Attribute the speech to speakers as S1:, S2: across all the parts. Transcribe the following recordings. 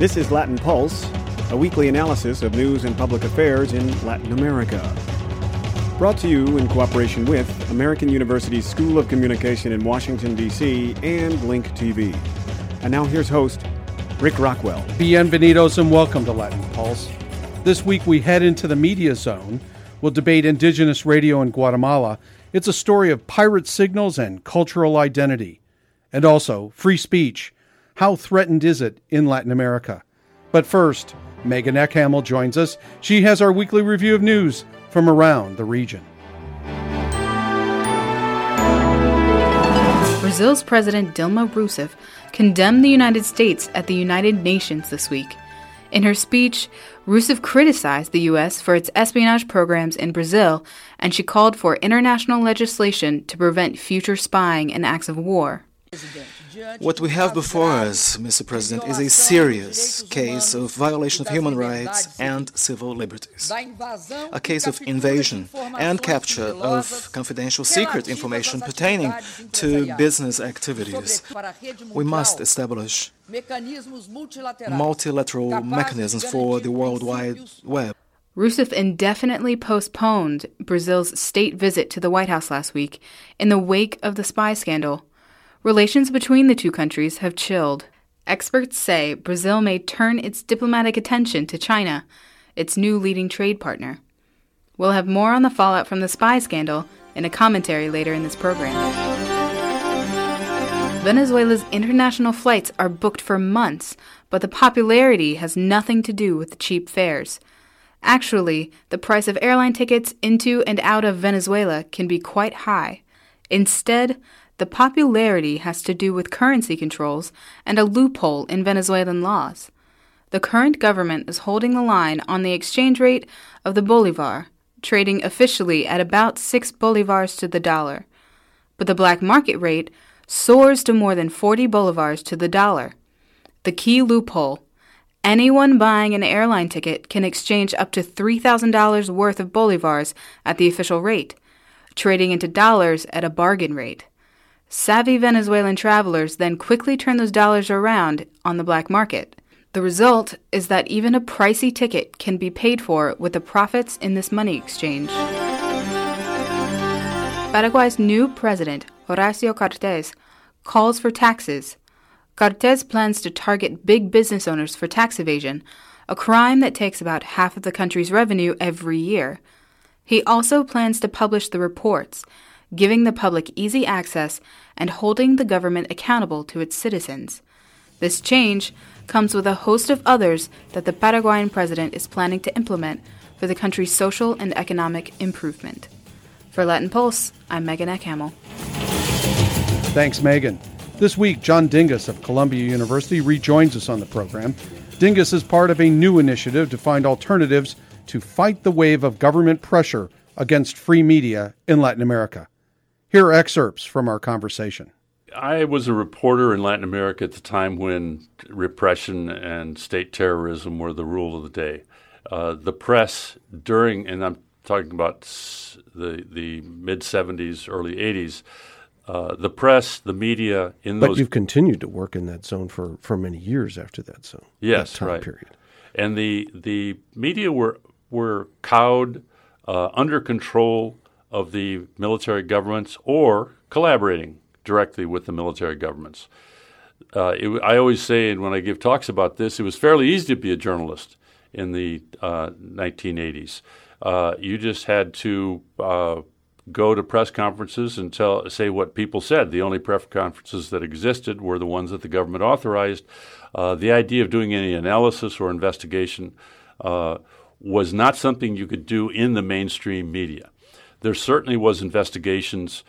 S1: This is Latin Pulse, a weekly analysis of news and public affairs in Latin America. Brought to you in cooperation with American University's School of Communication in Washington, D.C., and Link TV. And now here's host Rick Rockwell.
S2: Bienvenidos and welcome to Latin Pulse. This week we head into the media zone. We'll debate indigenous radio in Guatemala. It's a story of pirate signals and cultural identity. And also free speech. How threatened is it in Latin America? But first, Megan Ekhaml joins us. She has our weekly review of news from around the region.
S3: Brazil's President Dilma Rousseff condemned the United States at the United Nations this week. In her speech, Rousseff criticized the U.S. for its espionage programs in Brazil, and she called for international legislation to prevent future spying and acts of war.
S4: What we have before us, Mr. President, is a serious case of violation of human rights and civil liberties. A case of invasion and capture of confidential secret information pertaining to business activities. We must establish multilateral mechanisms for the World Wide Web.
S3: Rousseff indefinitely postponed Brazil's state visit to the White House last week in the wake of the spy scandal. Relations between the two countries have chilled. Experts say Brazil may turn its diplomatic attention to China, its new leading trade partner. We'll have more on the fallout from the spy scandal in a commentary later in this program. Venezuela's international flights are booked for months, but the popularity has nothing to do with the cheap fares. Actually, the price of airline tickets into and out of Venezuela can be quite high. Instead, the popularity has to do with currency controls and a loophole in Venezuelan laws. The current government is holding the line on the exchange rate of the bolivar, trading officially at about 6 bolivars to the dollar. But the black market rate soars to more than 40 bolivars to the dollar. The key loophole anyone buying an airline ticket can exchange up to $3,000 worth of bolivars at the official rate, trading into dollars at a bargain rate. Savvy Venezuelan travelers then quickly turn those dollars around on the black market. The result is that even a pricey ticket can be paid for with the profits in this money exchange. Paraguay's new president, Horacio Cartes, calls for taxes. Cartes plans to target big business owners for tax evasion, a crime that takes about half of the country's revenue every year. He also plans to publish the reports giving the public easy access, and holding the government accountable to its citizens. This change comes with a host of others that the Paraguayan president is planning to implement for the country's social and economic improvement. For Latin Pulse, I'm Megan Ekhaml.
S2: Thanks, Megan. This week, John Dinges of Columbia University rejoins us on the program. Dinges is part of a new initiative to find alternatives to fight the wave of government pressure against free media in Latin America. Here are excerpts from our conversation.
S5: I was a reporter in Latin America at the time when repression and state terrorism were the rule of the day. Uh, the press during, and I'm talking about the the mid 70s, early 80s. Uh, the press, the media, in
S6: but
S5: those.
S6: But you've continued to work in that zone for, for many years after that zone.
S5: Yes,
S6: that time
S5: right.
S6: Period.
S5: And the the media were were cowed, uh, under control, of the military governments or collaborating directly with the military governments. Uh, it, I always say, and when I give talks about this, it was fairly easy to be a journalist in the uh, 1980s. Uh, you just had to uh, go to press conferences and tell, say what people said. The only press conferences that existed were the ones that the government authorized. Uh, the idea of doing any analysis or investigation uh, was not something you could do in the mainstream media there certainly was investigations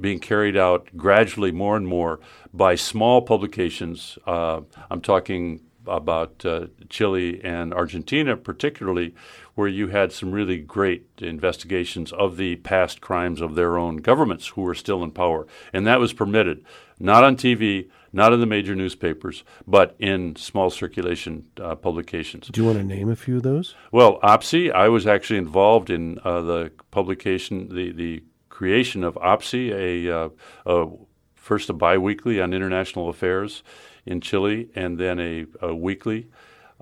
S5: being carried out gradually more and more by small publications. Uh, I'm talking about uh, Chile and Argentina, particularly, where you had some really great investigations of the past crimes of their own governments who were still in power. And that was permitted, not on TV, not in the major newspapers, but in small circulation uh, publications.
S6: Do you want to name a few of those?
S5: Well, APSI, I was actually involved in uh, the publication, the, the creation of APSI, a, uh, a first a biweekly on international affairs in Chile, and then a, a weekly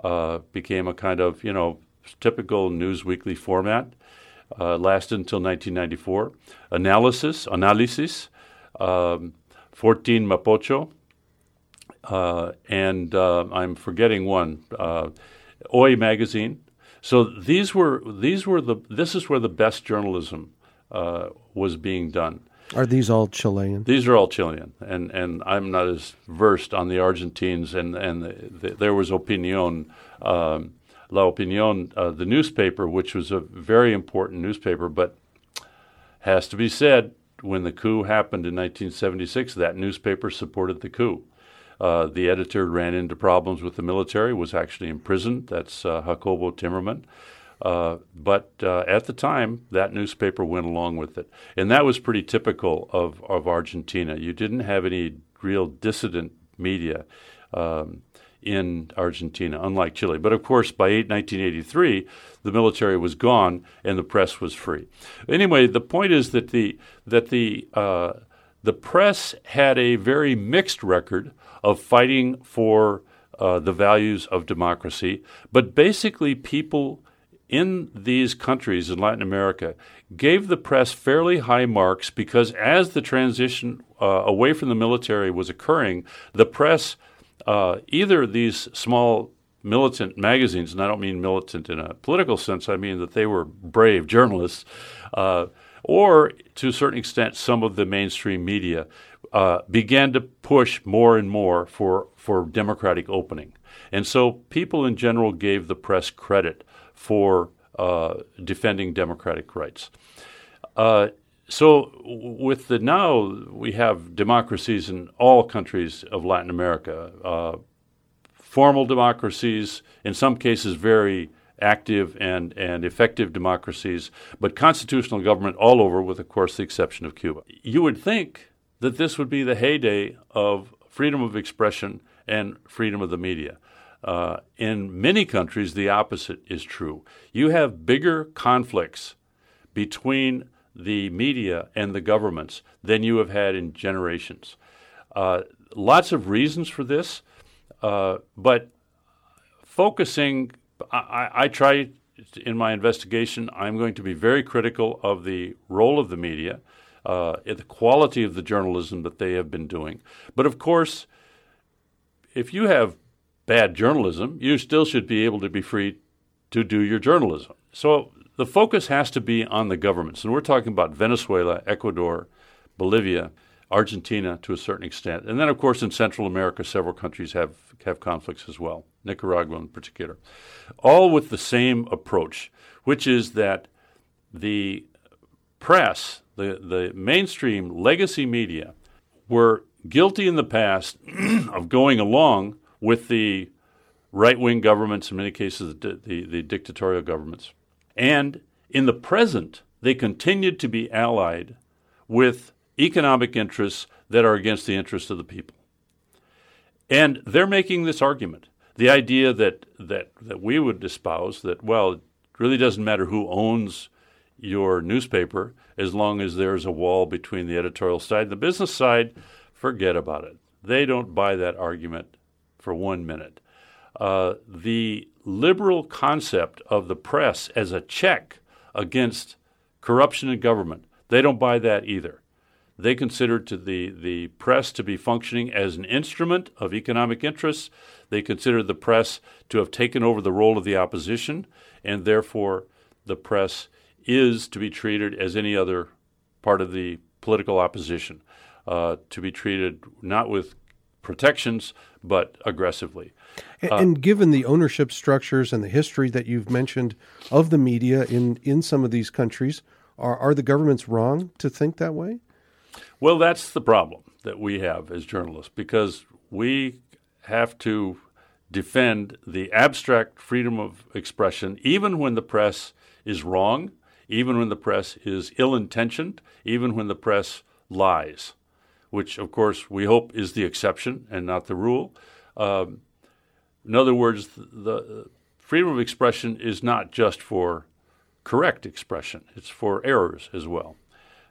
S5: uh, became a kind of you know typical news weekly format. Uh, lasted until 1994. Analysis, analysis, um, 14 Mapocho, uh, and uh, I'm forgetting one, uh, Hoy magazine. So these were these were the this is where the best journalism uh, was being done.
S6: Are these all Chilean?
S5: These are all Chilean, and, and I'm not as versed on the Argentines. And and the, the, there was Opinion, um, La Opinion, uh, the newspaper, which was a very important newspaper, but has to be said, when the coup happened in 1976, that newspaper supported the coup. Uh, the editor ran into problems with the military, was actually imprisoned. That's uh, Jacobo Timerman. Uh, but uh, at the time, that newspaper went along with it. And that was pretty typical of, of Argentina. You didn't have any real dissident media um, in Argentina, unlike Chile. But of course, by 1983, the military was gone and the press was free. Anyway, the point is that the, that the, uh, the press had a very mixed record of fighting for uh, the values of democracy, but basically, people in these countries in Latin America gave the press fairly high marks because as the transition uh, away from the military was occurring, the press, uh, either these small militant magazines, and I don't mean militant in a political sense, I mean that they were brave journalists, uh, or to a certain extent, some of the mainstream media uh, began to push more and more for, for democratic opening. And so people in general gave the press credit for uh, defending democratic rights. Uh, so, with the now we have democracies in all countries of Latin America, uh, formal democracies, in some cases very active and, and effective democracies, but constitutional government all over, with of course the exception of Cuba. You would think that this would be the heyday of freedom of expression and freedom of the media. Uh, in many countries, the opposite is true. You have bigger conflicts between the media and the governments than you have had in generations. Uh, lots of reasons for this, uh, but focusing, I, I, try in my investigation, I'm going to be very critical of the role of the media, uh, the quality of the journalism that they have been doing. But of course, if you have bad journalism, you still should be able to be free to do your journalism. So the focus has to be on the governments. And we're talking about Venezuela, Ecuador, Bolivia, Argentina to a certain extent. And then, of course, in Central America, several countries have, have conflicts as well, Nicaragua in particular. All with the same approach, which is that the press, the, the mainstream legacy media, were guilty in the past of going along with the right wing governments, in many cases, the, the, the, dictatorial governments. And in the present, they continued to be allied with economic interests that are against the interests of the people. And they're making this argument the idea that, that, that we would espouse that, well, it really doesn't matter who owns your newspaper as long as there's a wall between the editorial side and the business side, forget about it. They don't buy that argument for one minute. Uh, the liberal concept of the press as a check against corruption in government, they don't buy that either. They consider to the, the press to be functioning as an instrument of economic interests. They consider the press to have taken over the role of the opposition, and therefore the press is to be treated as any other part of the political opposition, uh, to be treated not with protections, but aggressively.
S6: And, uh, and, given the ownership structures and the history that you've mentioned of the media in, in some of these countries, are, are the governments wrong to think that way?
S5: Well, that's the problem that we have as journalists because we have to defend the abstract freedom of expression even when the press is wrong, even when the press is ill intentioned, even when the press lies which of course we hope is the exception and not the rule. Um, in other words, the freedom of expression is not just for correct expression, it's for errors as well.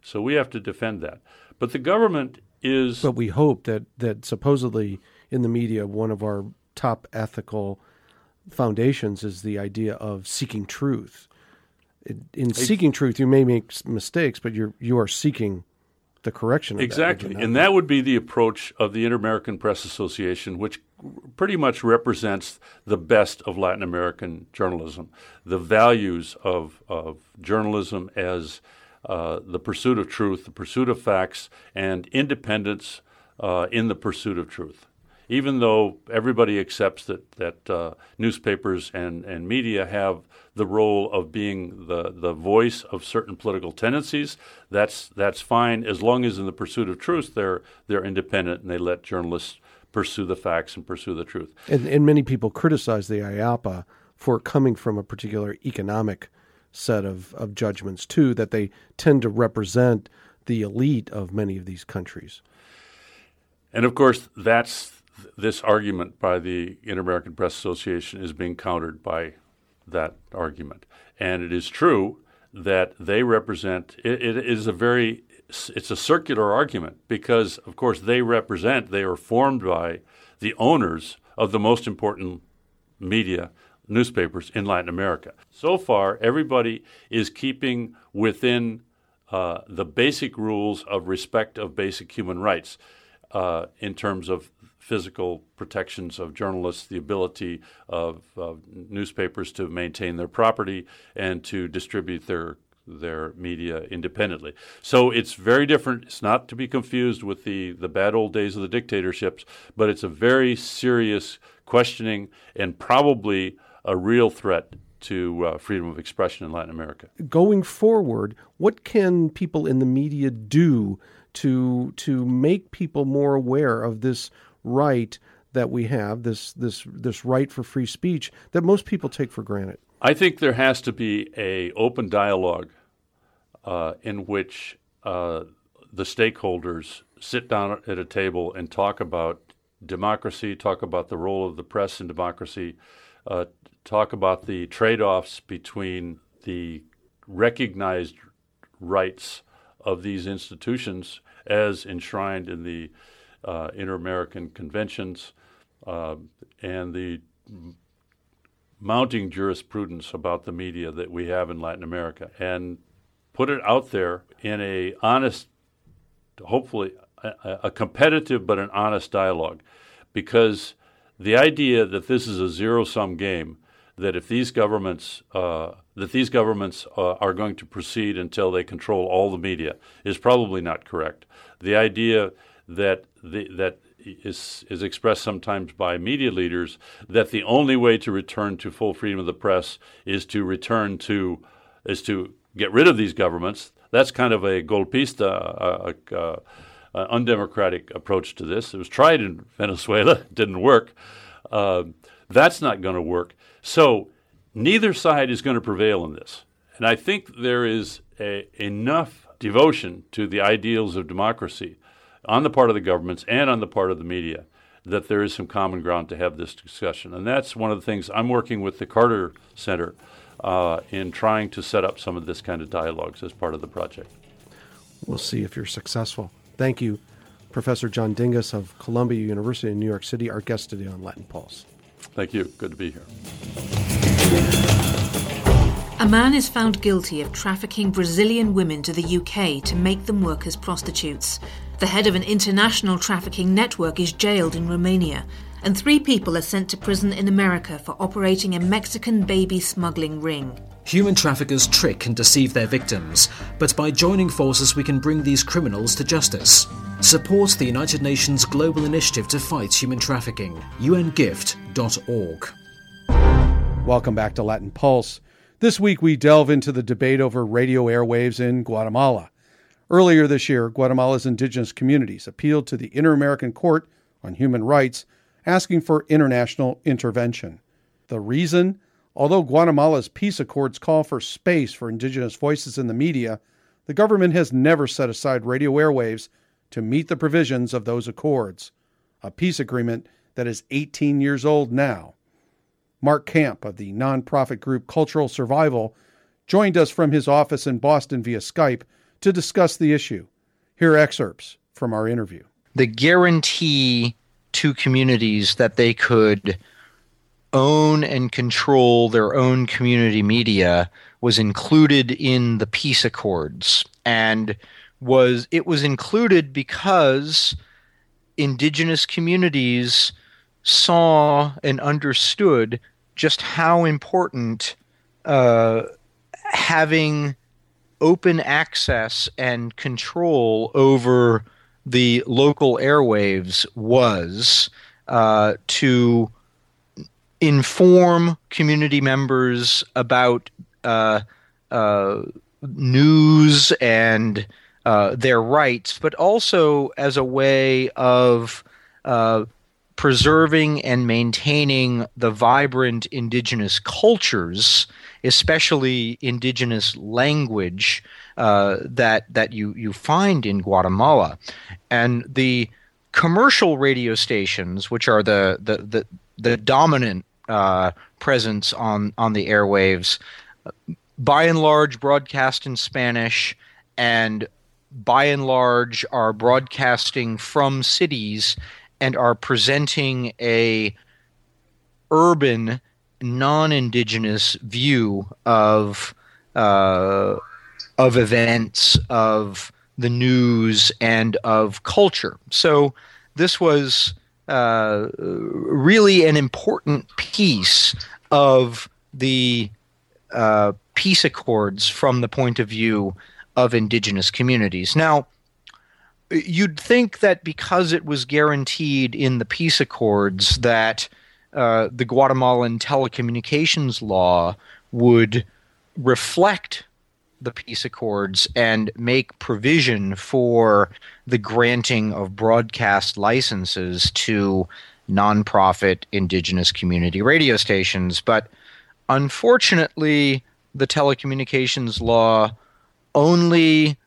S5: So we have to defend that. But the government is.
S6: But we hope that, that supposedly in the media, one of our top ethical foundations is the idea of seeking truth. In, in seeking truth, you may make mistakes, but you're you are seeking the correction.
S5: exactly,
S6: that,
S5: and that would be the approach of the Inter American Press Association, which pretty much represents the best of Latin American journalism, the values of of journalism as uh, the pursuit of truth, the pursuit of facts, and independence uh, in the pursuit of truth. Even though everybody accepts that that uh, newspapers and, and media have the role of being the, the voice of certain political tendencies, that's that's fine as long as in the pursuit of truth they're they're independent and they let journalists pursue the facts and pursue the truth.
S6: And, and many people criticize the IAPA for coming from a particular economic set of, of judgments too that they tend to represent the elite of many of these countries.
S5: And of course, that's this argument by the Inter American Press Association is being countered by that argument. And it is true that they represent it, it is a very it's a circular argument because of course they represent they are formed by the owners of the most important media newspapers in Latin America. So far, everybody is keeping within uh, the basic rules of respect of basic human rights uh, in terms of physical protections of journalists, the ability of, of newspapers to maintain their property and to distribute their their media independently. So it's very different. It's not to be confused with the, the bad old days of the dictatorships, but it's a very serious questioning and probably a real threat to uh, freedom of expression in Latin America.
S6: Going forward, what can people in the media do to to make people more aware of this right that we have, this this this right for free speech that most people take for granted?
S5: I think there has to be a open dialogue uh, in which uh, the stakeholders sit down at a table and talk about democracy, talk about the role of the press in democracy, uh, talk about the trade offs between the recognized rights of these institutions as enshrined in the uh, Inter American Conventions uh, and the mounting jurisprudence about the media that we have in Latin America and put it out there in a honest, hopefully a, a competitive but an honest dialogue because the idea that this is a zero sum game that if these governments uh, that these governments uh, are going to proceed until they control all the media is probably not correct. The idea that the, that is is expressed sometimes by media leaders that the only way to return to full freedom of the press is to return to is to get rid of these governments. That's kind of a golpista, uh, uh, undemocratic approach to this. It was tried in Venezuela, didn't work. Uh, that's not going to work. So neither side is going to prevail in this. And I think there is a, enough devotion to the ideals of democracy on the part of the governments and on the part of the media that there is some common ground to have this discussion. And that's one of the things I'm working with the Carter Center uh, in trying to set up some of this kind of dialogues as part of the project.
S6: We'll see if you're successful. Thank you, Professor John Dinges of Columbia University in New York City, our guest today on Latin Pulse.
S5: Thank you. Good to be here.
S7: A man is found guilty of trafficking Brazilian women to the UK to make them work as prostitutes. The head of an international trafficking network is jailed in Romania, and three people are sent to prison in America for operating a Mexican baby smuggling ring.
S8: Human traffickers trick and deceive their victims, but by joining forces, we can bring these criminals to justice. Support the United Nations Global Initiative to Fight Human Trafficking, ungift.org.
S2: Welcome back to Latin Pulse. This week we delve into the debate over radio airwaves in Guatemala. Earlier this year, Guatemala's indigenous communities appealed to the Inter American Court on Human Rights, asking for international intervention. The reason? Although Guatemala's peace accords call for space for indigenous voices in the media, the government has never set aside radio airwaves to meet the provisions of those accords, a peace agreement that is 18 years old now. Mark Camp of the nonprofit group Cultural Survival joined us from his office in Boston via Skype to discuss the issue. Here are excerpts from our interview.
S9: The guarantee to communities that they could own and control their own community media was included in the peace accords and was it was included because indigenous communities saw and understood just how important uh, having open access and control over the local airwaves was uh, to inform community members about uh, uh, news and uh, their rights, but also as a way of uh, preserving and maintaining the vibrant indigenous cultures, especially indigenous language uh, that that you you find in Guatemala, and the commercial radio stations, which are the the the, the dominant uh, presence on on the airwaves, by and large broadcast in Spanish and by and large are broadcasting from cities and are presenting a urban non-indigenous view of uh, of events of the news and of culture so this was uh, really an important piece of the uh, peace accords from the point of view of indigenous communities. Now, you'd think that because it was guaranteed in the peace accords that uh, the Guatemalan telecommunications law would reflect the peace accords and make provision for the granting of broadcast licenses to nonprofit indigenous community radio stations. But unfortunately, the telecommunications law only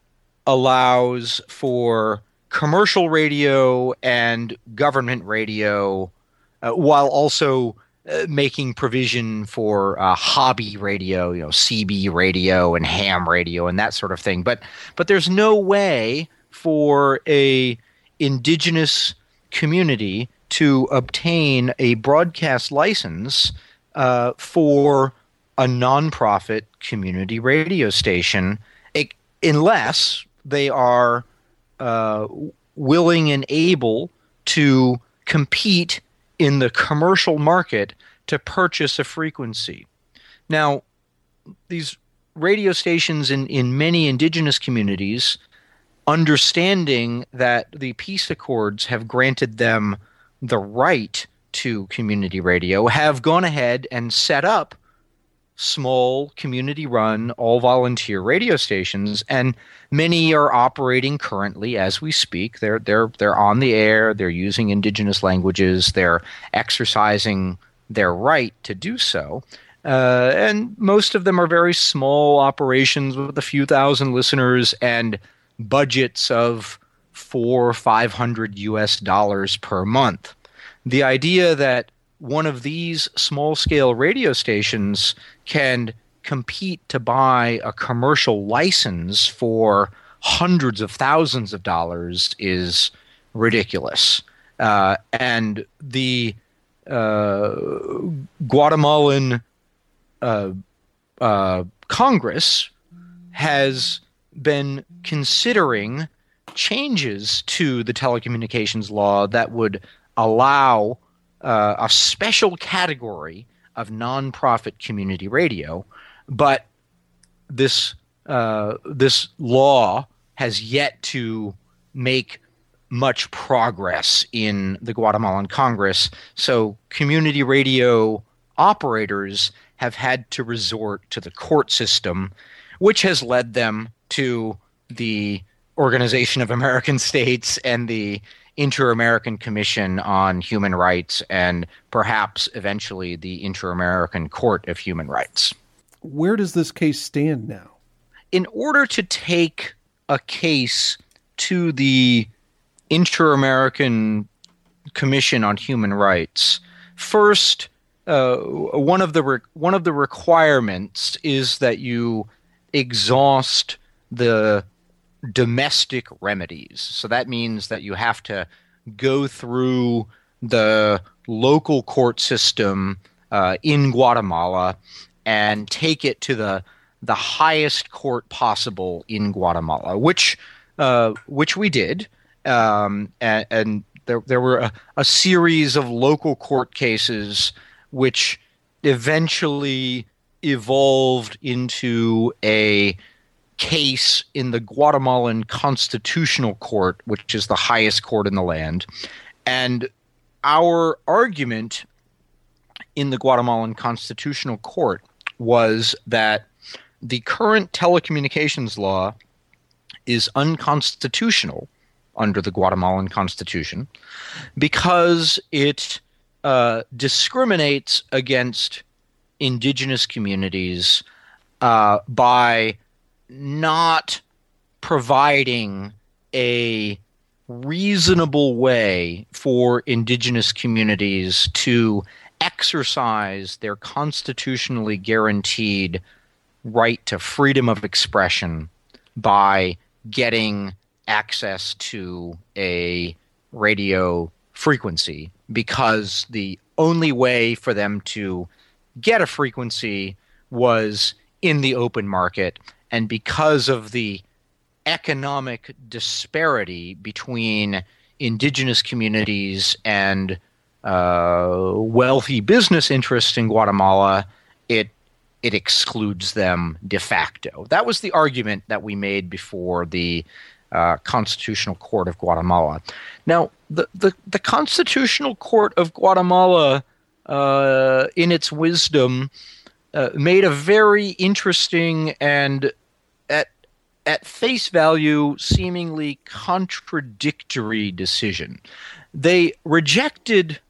S9: allows for commercial radio and government radio uh, while also uh, making provision for uh, hobby radio, you know, CB radio and ham radio and that sort of thing. But but there's no way for a indigenous community to obtain a broadcast license uh, for a nonprofit community radio station unless they are uh, willing and able to compete in the commercial market to purchase a frequency. Now, these radio stations in, in many indigenous communities, understanding that the peace accords have granted them the right to community radio, have gone ahead and set up small community run all volunteer radio stations and many are operating currently as we speak. They're they're they're on the air they're using indigenous languages they're exercising their right to do so. Uh, and most of them are very small operations with a few thousand listeners and budgets of four or five hundred US dollars per month. The idea that one of these small scale radio stations can compete to buy a commercial license for hundreds of thousands of dollars is ridiculous. Uh, and the uh, Guatemalan uh, uh Congress has been considering changes to the telecommunications law that would allow uh, a special category of nonprofit community radio, but this uh, this law has yet to make much progress in the Guatemalan Congress. So community radio operators have had to resort to the court system, which has led them to the Organization of American States and the Inter American Commission on Human Rights and perhaps eventually the Inter American Court of Human Rights.
S2: Where does this case stand now?
S9: In order to take a case to the Inter American Commission on Human Rights, first, uh, one of the re- one of the requirements is that you exhaust the domestic remedies. So that means that you have to go through the local court system uh, in Guatemala and take it to the the highest court possible in Guatemala, which uh, which we did, um, and, and, there there were a, a series of local court cases which eventually evolved into a case in the Guatemalan Constitutional Court, which is the highest court in the land. And our argument in the Guatemalan Constitutional Court was that the current telecommunications law is unconstitutional under the Guatemalan Constitution because it uh, discriminates against indigenous communities uh, by not providing a reasonable way for indigenous communities to exercise their constitutionally guaranteed right to freedom of expression by getting access to a radio frequency because the only way for them to get a frequency was in the open market and because of the economic disparity between indigenous communities and uh, wealthy business interests in Guatemala, it it excludes them de facto. That was the argument that we made before the uh, Constitutional Court of Guatemala. Now, the the, the Constitutional Court of Guatemala, uh, in its wisdom, uh, made a very interesting and at face value seemingly contradictory decision. They rejected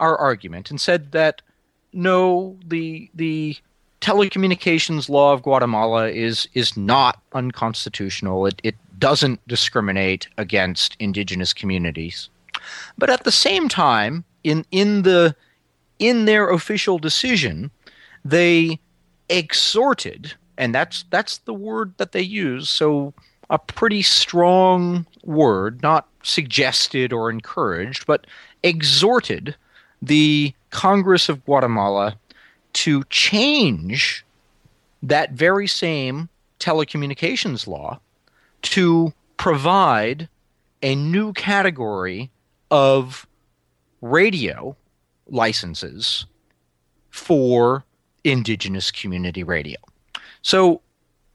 S9: our argument and said that no, the the telecommunications law of Guatemala is is not unconstitutional. It it doesn't discriminate against indigenous communities. But at the same time, in in the in their official decision, they exhorted, and that's that's the word that they use. So a pretty strong word, not suggested or encouraged, but exhorted the Congress of Guatemala to change that very same telecommunications law to provide a new category of radio licenses for indigenous community radio. So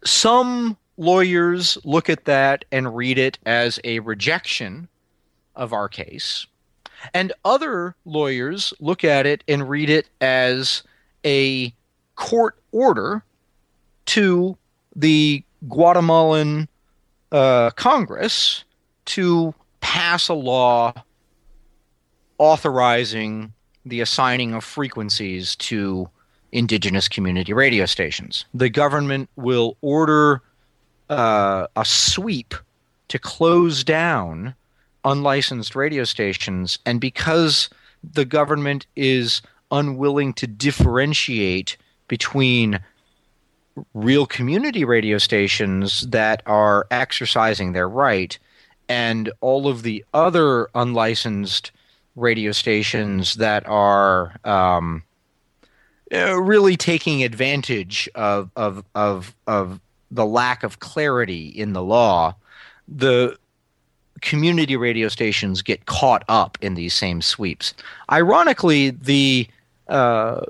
S9: some lawyers look at that and read it as a rejection of our case. And other lawyers look at it and read it as a court order to the Guatemalan uh, Congress to pass a law authorizing the assigning of frequencies to indigenous community radio stations. The government will order uh, a sweep to close down unlicensed radio stations, and because the government is unwilling to differentiate between real community radio stations that are exercising their right and all of the other unlicensed radio stations that are um, uh, really taking advantage of, of of of the lack of clarity in the law. The community radio stations get caught up in these same sweeps. Ironically, the uh,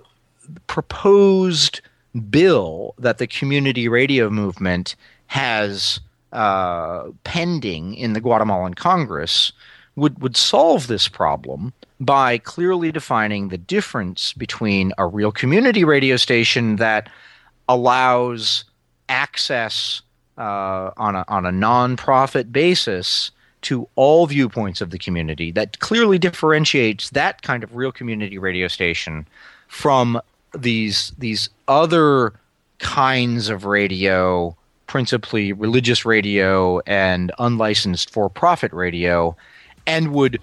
S9: proposed bill that the community radio movement has uh, pending in the Guatemalan Congress would, would solve this problem by clearly defining the difference between a real community radio station that allows access uh, on a on a nonprofit basis to all viewpoints of the community that clearly differentiates that kind of real community radio station from these these other kinds of radio principally religious radio and unlicensed for-profit radio and would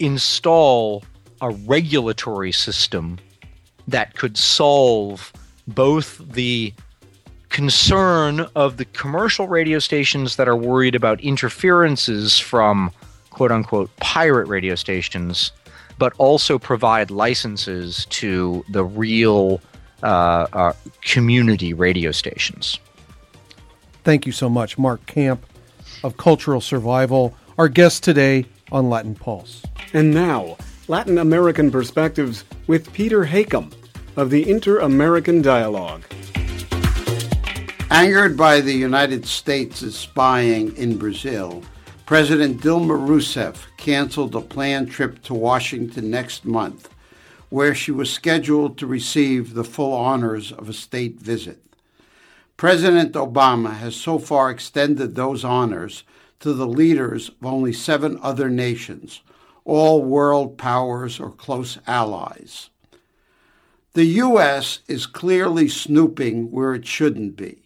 S9: install a regulatory system that could solve both the concern of the commercial radio stations that are worried about interferences from quote unquote pirate radio stations, but also provide licenses to the real uh, uh, community radio stations.
S2: Thank you so much, Mark Camp of Cultural Survival, our guest today on Latin Pulse.
S1: And now, Latin American Perspectives with Peter Hakim of the Inter American Dialogue.
S10: Angered by the United States' spying in Brazil, President Dilma Rousseff canceled a planned trip to Washington next month, where she was scheduled to receive the full honors of a state visit. President Obama has so far extended those honors to the leaders of only seven other nations, all world powers or close allies. The U.S. is clearly snooping where it shouldn't be.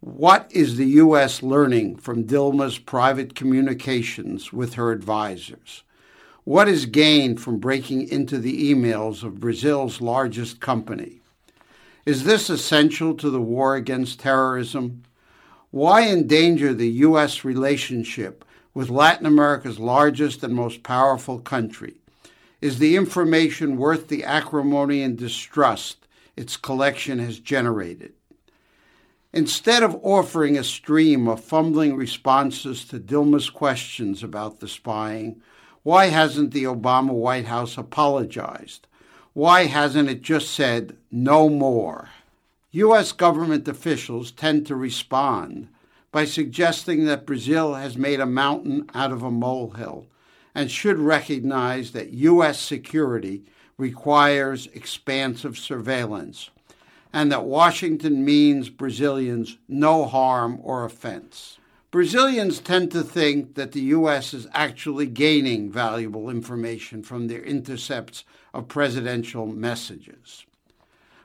S10: What is the U.S. learning from Dilma's private communications with her advisors? What is gained from breaking into the emails of Brazil's largest company? Is this essential to the war against terrorism? Why endanger the U.S. relationship with Latin America's largest and most powerful country? Is the information worth the acrimony and distrust its collection has generated? Instead of offering a stream of fumbling responses to Dilma's questions about the spying, why hasn't the Obama White House apologized? Why hasn't it just said, no more? U.S. government officials tend to respond by suggesting that Brazil has made a mountain out of a molehill and should recognize that U.S. security requires expansive surveillance and that Washington means Brazilians no harm or offense. Brazilians tend to think that the U.S. is actually gaining valuable information from their intercepts of presidential messages.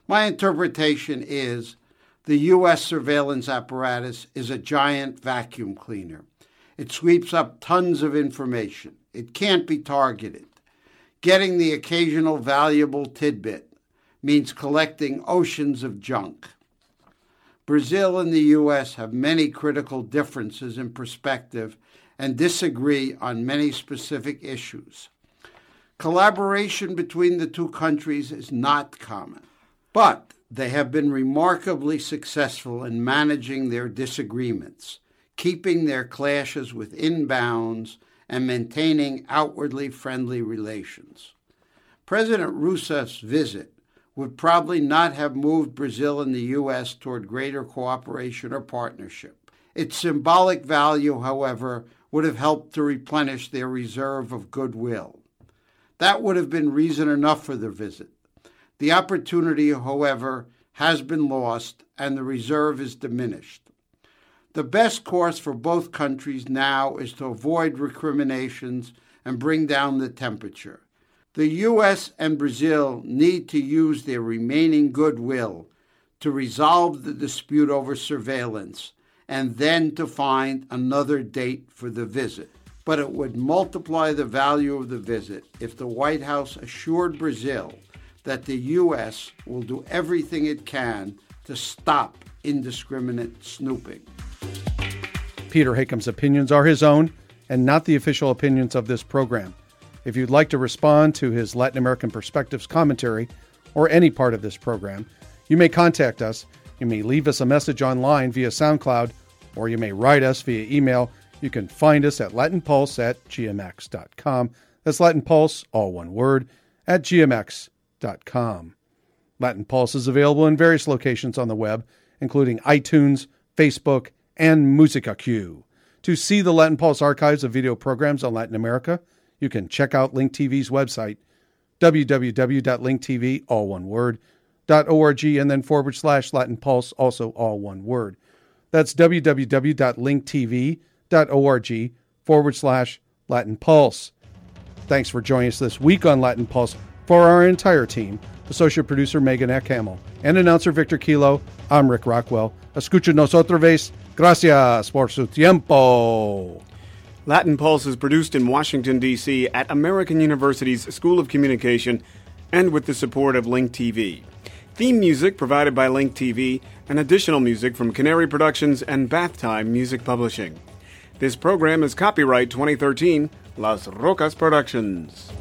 S10: My interpretation is the U.S. surveillance apparatus is a giant vacuum cleaner. It sweeps up tons of information. It can't be targeted. Getting the occasional valuable tidbit means collecting oceans of junk. Brazil and the U.S. have many critical differences in perspective and disagree on many specific issues. Collaboration between the two countries is not common, but they have been remarkably successful in managing their disagreements, keeping their clashes within bounds, and maintaining outwardly friendly relations. President Rousseff's visit would probably not have moved Brazil and the U.S. toward greater cooperation or partnership. Its symbolic value, however, would have helped to replenish their reserve of goodwill. That would have been reason enough for the visit. The opportunity, however, has been lost and the reserve is diminished. The best course for both countries now is to avoid recriminations and bring down the temperature. The U.S. and Brazil need to use their remaining goodwill to resolve the dispute over surveillance and then to find another date for the visit. But it would multiply the value of the visit if the White House assured Brazil that the U.S. will do everything it can to stop indiscriminate snooping.
S2: Peter Hakim's opinions are his own and not the official opinions of this program. If you'd like to respond to his Latin American Perspectives commentary or any part of this program, you may contact us. You may leave us a message online via SoundCloud, or you may write us via email. You can find us at latinpulse at gmx.com. That's Latin Pulse, all one word, at gmx.com. Latin Pulse is available in various locations on the web, including iTunes, Facebook, and MusicaQ. To see the Latin Pulse archives of video programs on Latin America, you can check out Link TV's website, www.linktv, all one word, .org, and then forward slash Latin Pulse, also all one word. That's www.linktv.org forward slash Latin Pulse. Thanks for joining us this week on Latin Pulse. For our entire team, associate producer Megan Ekhaml, and announcer Victor Kilo, I'm Rick Rockwell. Escúchenos otra vez. Gracias por su tiempo.
S1: Latin Pulse is produced in Washington, D.C. at American University's School of Communication and with the support of Link TV. Theme music provided by Link TV and additional music from Canary Productions and Bath Time Music Publishing. This program is copyright 2013 Las Rocas Productions.